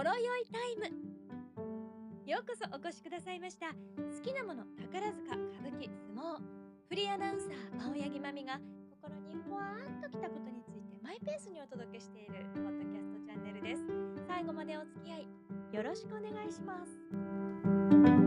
ほろ酔いタイム。ようこそお越しくださいました。好きなもの宝塚歌舞伎相撲。フリーアナウンサー青柳まみが心にふわーっときたことについてマイペースにお届けしているポッドキャストチャンネルです。最後までお付き合いよろしくお願いします。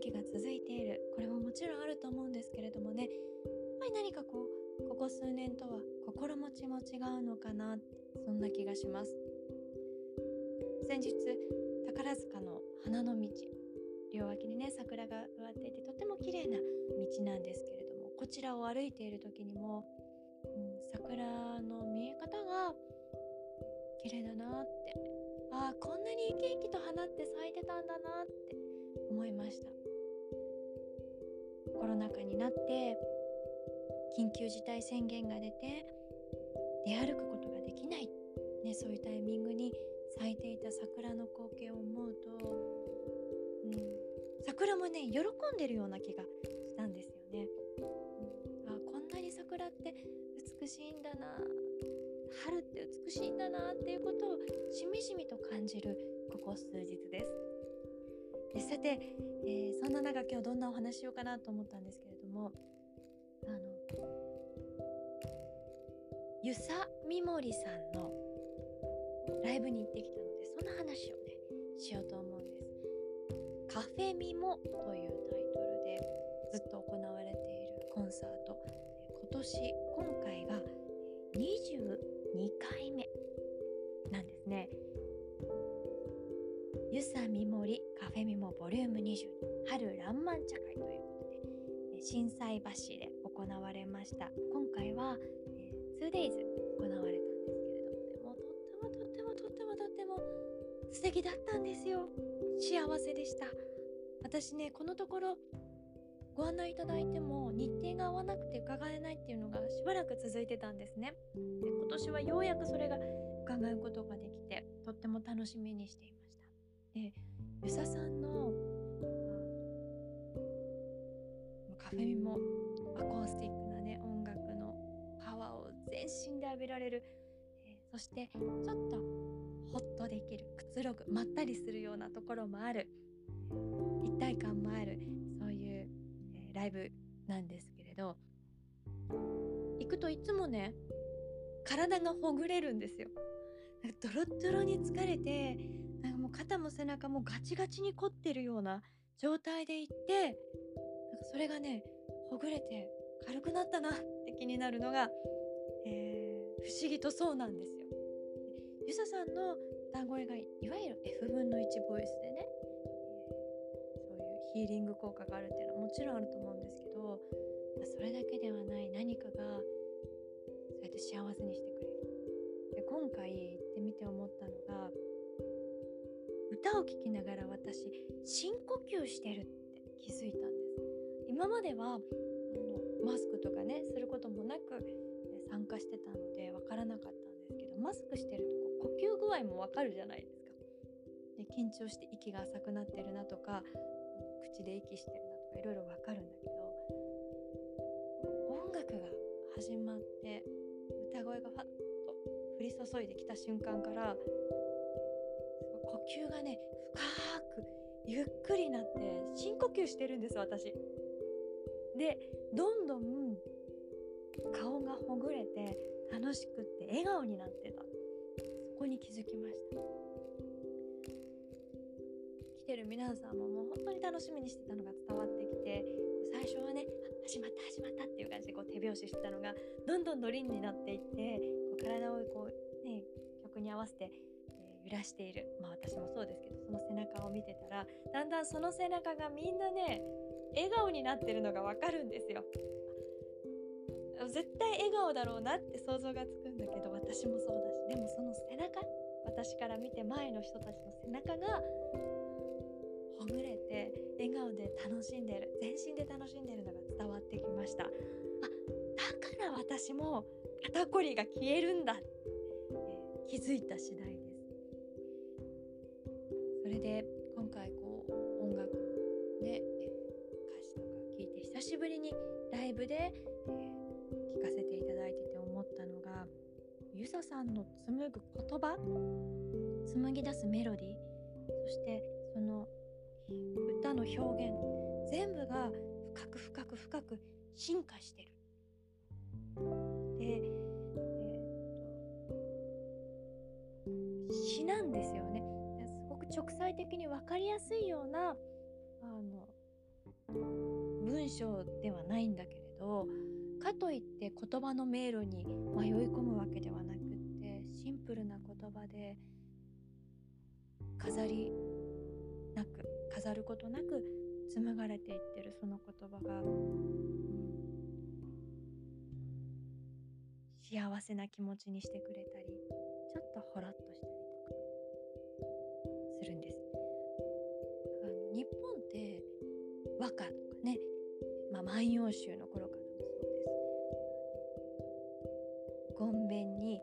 気が続いている。これももちろんあると思うんですけれどもね。やっぱり何かこうここ数年とは心持ちも違うのかな。そんな気がします。先日宝塚の花の道。両脇にね桜が植わっていてとても綺麗な道なんですけれどもこちらを歩いている時にも、うん、桜の見え方が綺麗だなって。ああこんなに生き生きと花って咲いてたんだなって思いました。コロナ禍になって緊急事態宣言が出て出歩くことができない、ね、そういうタイミングに咲いていた桜の光景を思うと、うん、桜もね喜んでるような気がしたんですよね。あこんなに桜って美しいんだな春って美しいんだなっていうことをしみじみと感じるここ数日です。さて、えーそんな中今日どんなお話しようかなと思ったんですけれどもあのゆさみもりさんのライブに行ってきたのでその話をねしようと思うんです。カフェミモというタイトルでずっと行われているコンサート今年今回が22回目なんですね。ゆさみもりカフェミモボリューム22春らんまん茶会ということでえ心斎橋で行われました。今回は、えー、2days 行われたんですけれどもねもとってもとってもとってもとっても素敵だったんですよ。幸せでした。私ねこのところご案内いただいても日程が合わなくて伺えないっていうのがしばらく続いてたんですね。で今年はようやくそれが伺うことができてとっても楽しみにしていましたでゆささんのカフェミもアコースティックなね音楽のパワーを全身で浴びられる、えーそしてちょっとホッとできるくつろぐまったりするようなところもある。一体感もあるそういう、えーライブなんですけれど。行くといつもね体がほぐれるんですよ。ドロッドロに疲れて肩も背中もガチガチに凝ってるような状態で行ってなんかそれがねほぐれて軽くなったなって気になるのが、えー不思議とそうなんですよ。ゆささんの歌声がいわゆる F 分の1ボイスでね、そういうヒーリング効果があるっていうのはもちろんあると思うんですけどそれだけではない何かがそうやって幸せにしてくれる。で今回行ってみて思ったのが歌を聴きながら私深呼吸してるって気づいたんです。今まではあのマスクとかねすることもなく参加してたのでわからなかったんですけどマスクしてるとこ呼吸具合もわかるじゃないですか。で緊張して息が浅くなってるなとか口で息してるなとかいろいろわかるんだけど音楽が始まって歌声がファッと降り注いできた瞬間から呼吸がね深くゆっくりなって深呼吸してるんです私。でどんどん顔がほぐれて楽しくって笑顔になってた。そこに気づきました。来てる皆さんももう本当に楽しみにしてたのが伝わってきて最初はね始まった始まったっていう感じでこう手拍子してたのがどんどんノリンになっていってこう体をこうね曲に合わせて、揺らしている。まあ私もそうですけどその背中を見てたらだんだんその背中がみんなね笑顔になってるのがわかるんですよ。絶対笑顔だろうなって想像がつくんだけど私もそうだしでもその背中私から見て前の人たちの背中がほぐれて笑顔で楽しんでる全身で楽しんでるのが伝わってきました。あだから私も肩こりが消えるんだ、えー、気づいた次第れで今回こう音楽で、え歌詞とか聞いて久しぶりにライブで、え、聞かせていただいてて思ったのがゆささんの紡ぐ言葉紡ぎ出すメロディーそしてその歌の表現全部が深く深く深く進化してる。直裁的に分かりやすいようなあの文章ではないんだけれどかといって言葉の迷路に迷い込むわけではなくってシンプルな言葉で飾りなく飾ることなく紡がれていってるその言葉が、うん、幸せな気持ちにしてくれたりちょっとほろっとしたり。日本って和歌とかね、まあ、万葉集の頃からもそうです。ごんべんに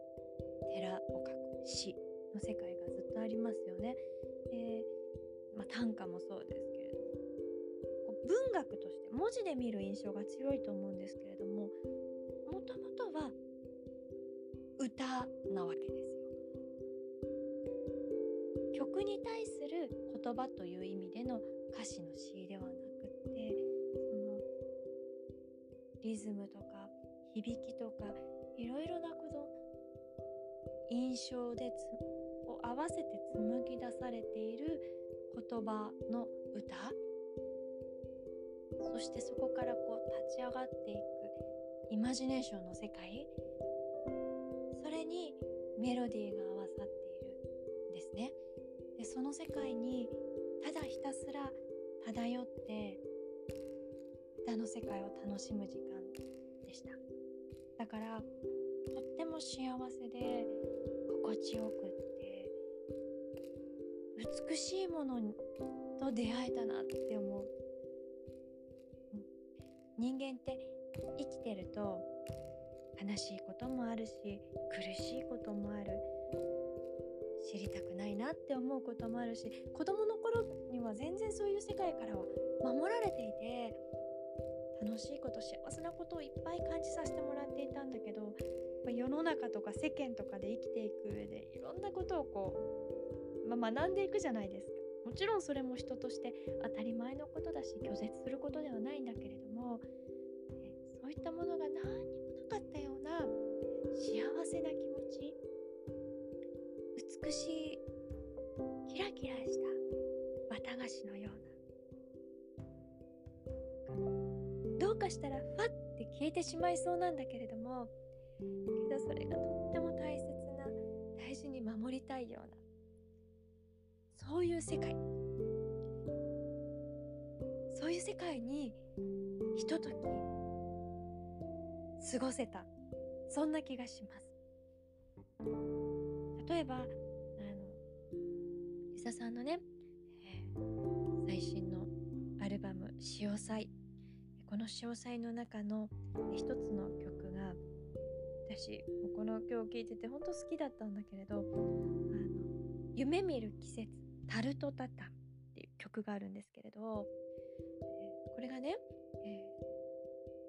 寺を書く詩の世界がずっとありますよね。でまあ、短歌もそうですけれども文学として文字で見る印象が強いと思うんですけれどももともとは歌なわけです。曲に対する言葉という意味での歌詞の詩ではなくってそのリズムとか響きとかいろいろなこと印象でを合わせて紡ぎ出されている言葉の歌。そしてそこからこう立ち上がっていくイマジネーションの世界。それにメロディーがその世界にただひたすら漂って歌の世界を楽しむ時間でした。だからとっても幸せで心地よくって美しいものと出会えたなって思う、人間って生きてると悲しいこともあるし苦しいこともある。知りたくないなって思うこともあるし子供の頃には全然そういう世界からは守られていて楽しいこと幸せなことをいっぱい感じさせてもらっていたんだけど世の中とか世間とかで生きていく上でいろんなことをこうまあ、学んでいくじゃないですか。もちろんそれも人として当たり前のことだし拒絶することではないんだけれども、えそういったものが何にもなかったような幸せな気持ち美しいキラキラした綿菓子のような。どうかしたらファッて消えてしまいそうなんだけれどもけどそれがとっても大切な大事に守りたいようなそういう世界。そういう世界にひととき過ごせたそんな気がします。例えば伊佐さんのね、えー、最新のアルバム「潮祭」この潮祭の中の一つの曲が私この曲を聴いてて本当好きだったんだけれど「あの夢見る季節タルトタタンっていう曲があるんですけれど、えー、これがね、え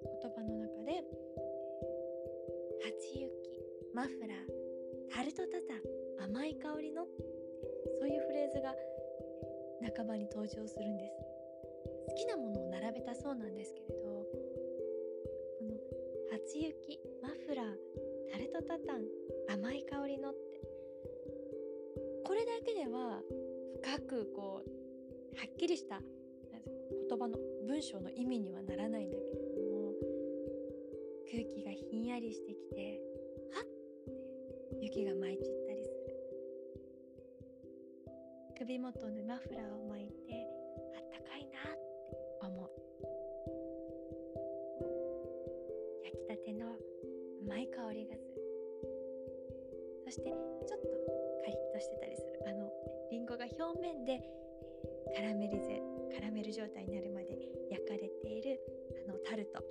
ー、言葉の中で「初雪マフラータルトタタン甘い香りの」そういうフレーズが半ばに登場するんです。好きなものを並べたそうなんですけれど。この「初雪マフラータルトタタン甘い香りの」って。これだけでは深くこうはっきりした言葉の文章の意味にはならないんだけれども空気がひんやりし首元のマフラーを巻いてあったかいなって思う。焼きたての甘い香りがする。そしてちょっとカリッとしてたりする。あのりんごが表面で、カラメリゼカラメル状態になるまで焼かれているあのタルト。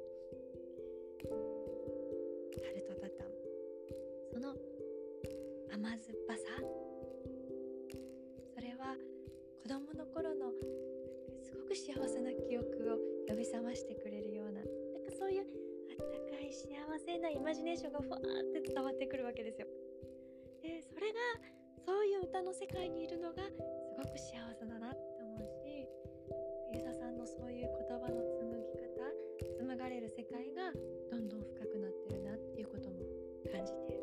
子供の頃のすごく幸せな記憶を呼び覚ましてくれるようななんかそういうあったかい幸せなイマジネーションがふわーって伝わってくるわけですよ。でそれがそういう歌の世界にいるのがすごく幸せだなって思うしユーザさんのそういう言葉の紡ぎ方紡がれる世界がどんどん深くなってるなっていうことも感じて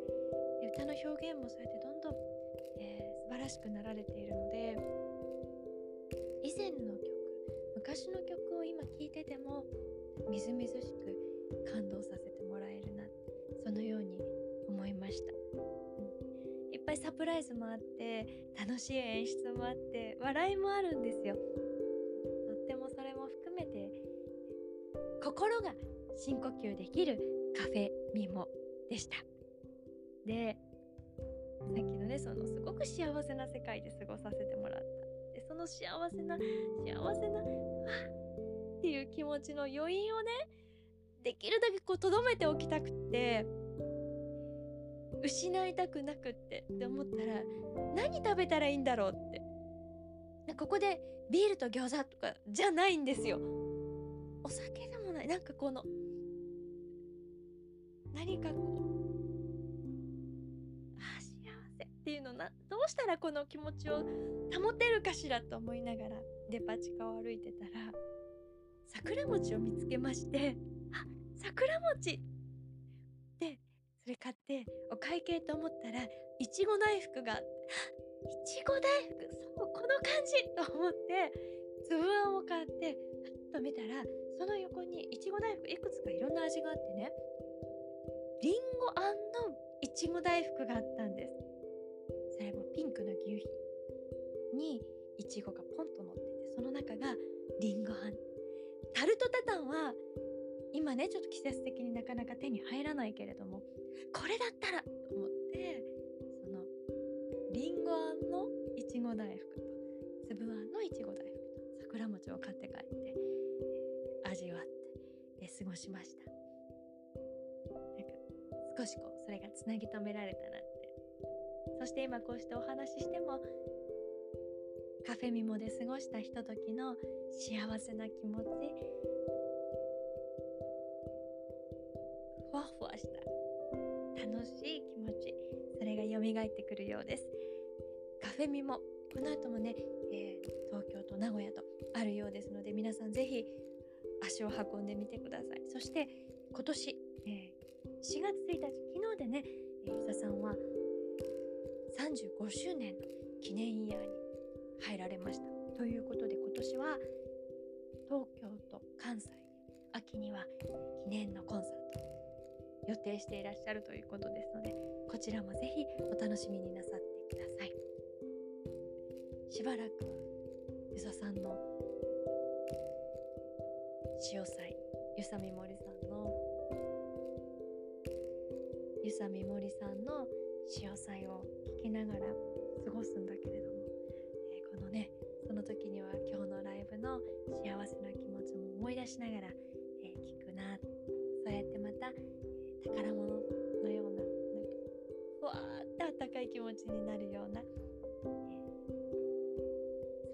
で歌の表現もそうやってどんどん、えー、素晴らしくなられているので以前の曲昔の曲を今聴いててもみずみずしく感動させてもらえるなそのように思いました、うん、いっぱいサプライズもあって楽しい演出もあって笑いもあるんですよ。とってもそれも含めて心が深呼吸できるカフェミモでした。でさっきのねそのすごく幸せな世界で過ごさせてもらった。でその幸せな幸せなっていう気持ちの余韻をねできるだけこう留めておきたくって失いたくなくってって思ったら何食べたらいいんだろうって。ここでビールと餃子とかじゃないんですよ。お酒でもない。なんかこの何かこううしたらこの気持ちを保てるかしらと思いながらデパ地下を歩いてたら桜餅を見つけましてあ桜餅！でそれ買ってお会計と思ったらいちご大福があっていちご大福そうこの感じ！と思って粒あんを買ってふっと見たらその横にいちご大福いくつかいろんな味があってねりんごあんのいちご大福があったんちごがポンと乗っててその中がりんごあんタルトタタンは今ねちょっと季節的になかなか手に入らないけれどもこれだったらと思ってそのりんごあんのいちご大福と粒あんのいちご大福と桜餅を買って帰って、え、味わって、え、過ごしました。なんか少しこうそれがつなぎ止められたなって。そして今こうしてお話ししてもカフェミモで過ごしたひとときの幸せな気持ち。ふわふわした楽しい気持ちそれが蘇ってくるようです。カフェミモこの後もね、えー、東京と名古屋とあるようですので皆さんぜひ足を運んでみてください。そして今年、えー、4月1日昨日でね、えー、伊佐さんは35周年の記念イヤーに入られました。ということで今年は東京と関西秋には記念のコンサート予定していらっしゃるということですのでこちらもぜひお楽しみになさってください。しばらく遊佐さんの潮祭遊佐美森さんの遊佐美森さんの潮祭を聞きながら過ごすんだけれども。このねその時には今日のライブの幸せな気持ちも思い出しながら、えー、聞くな。そうやってまた、えー、宝物のようなふわーってあったかい気持ちになるような、え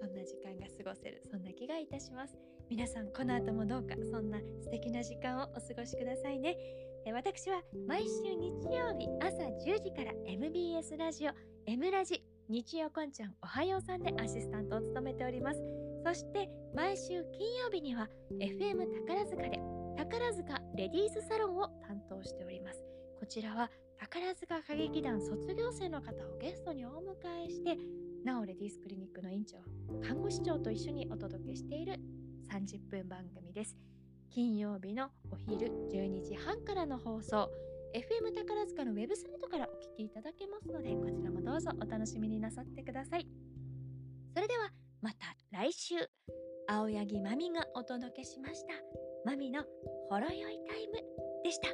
ー、そんな時間が過ごせるそんな気がいたします。皆さんこの後もどうかそんな素敵な時間をお過ごしくださいね。え私は毎週日曜日朝10時から MBS ラジオ M ラジ日曜こんちゃんおはようさんでアシスタントを務めております。そして毎週金曜日には FM 宝塚で宝塚レディースサロンを担当しております。こちらは宝塚歌劇団卒業生の方をゲストにお迎えしてなおレディースクリニックの院長看護師長と一緒にお届けしている30分番組です。金曜日のお昼12時半からの放送 FM 宝塚のウェブサイトからお聴きいただけますのでこちらもどうぞお楽しみになさってください。それではまた来週青柳まみがお届けしました。まみのほろよいタイムでした。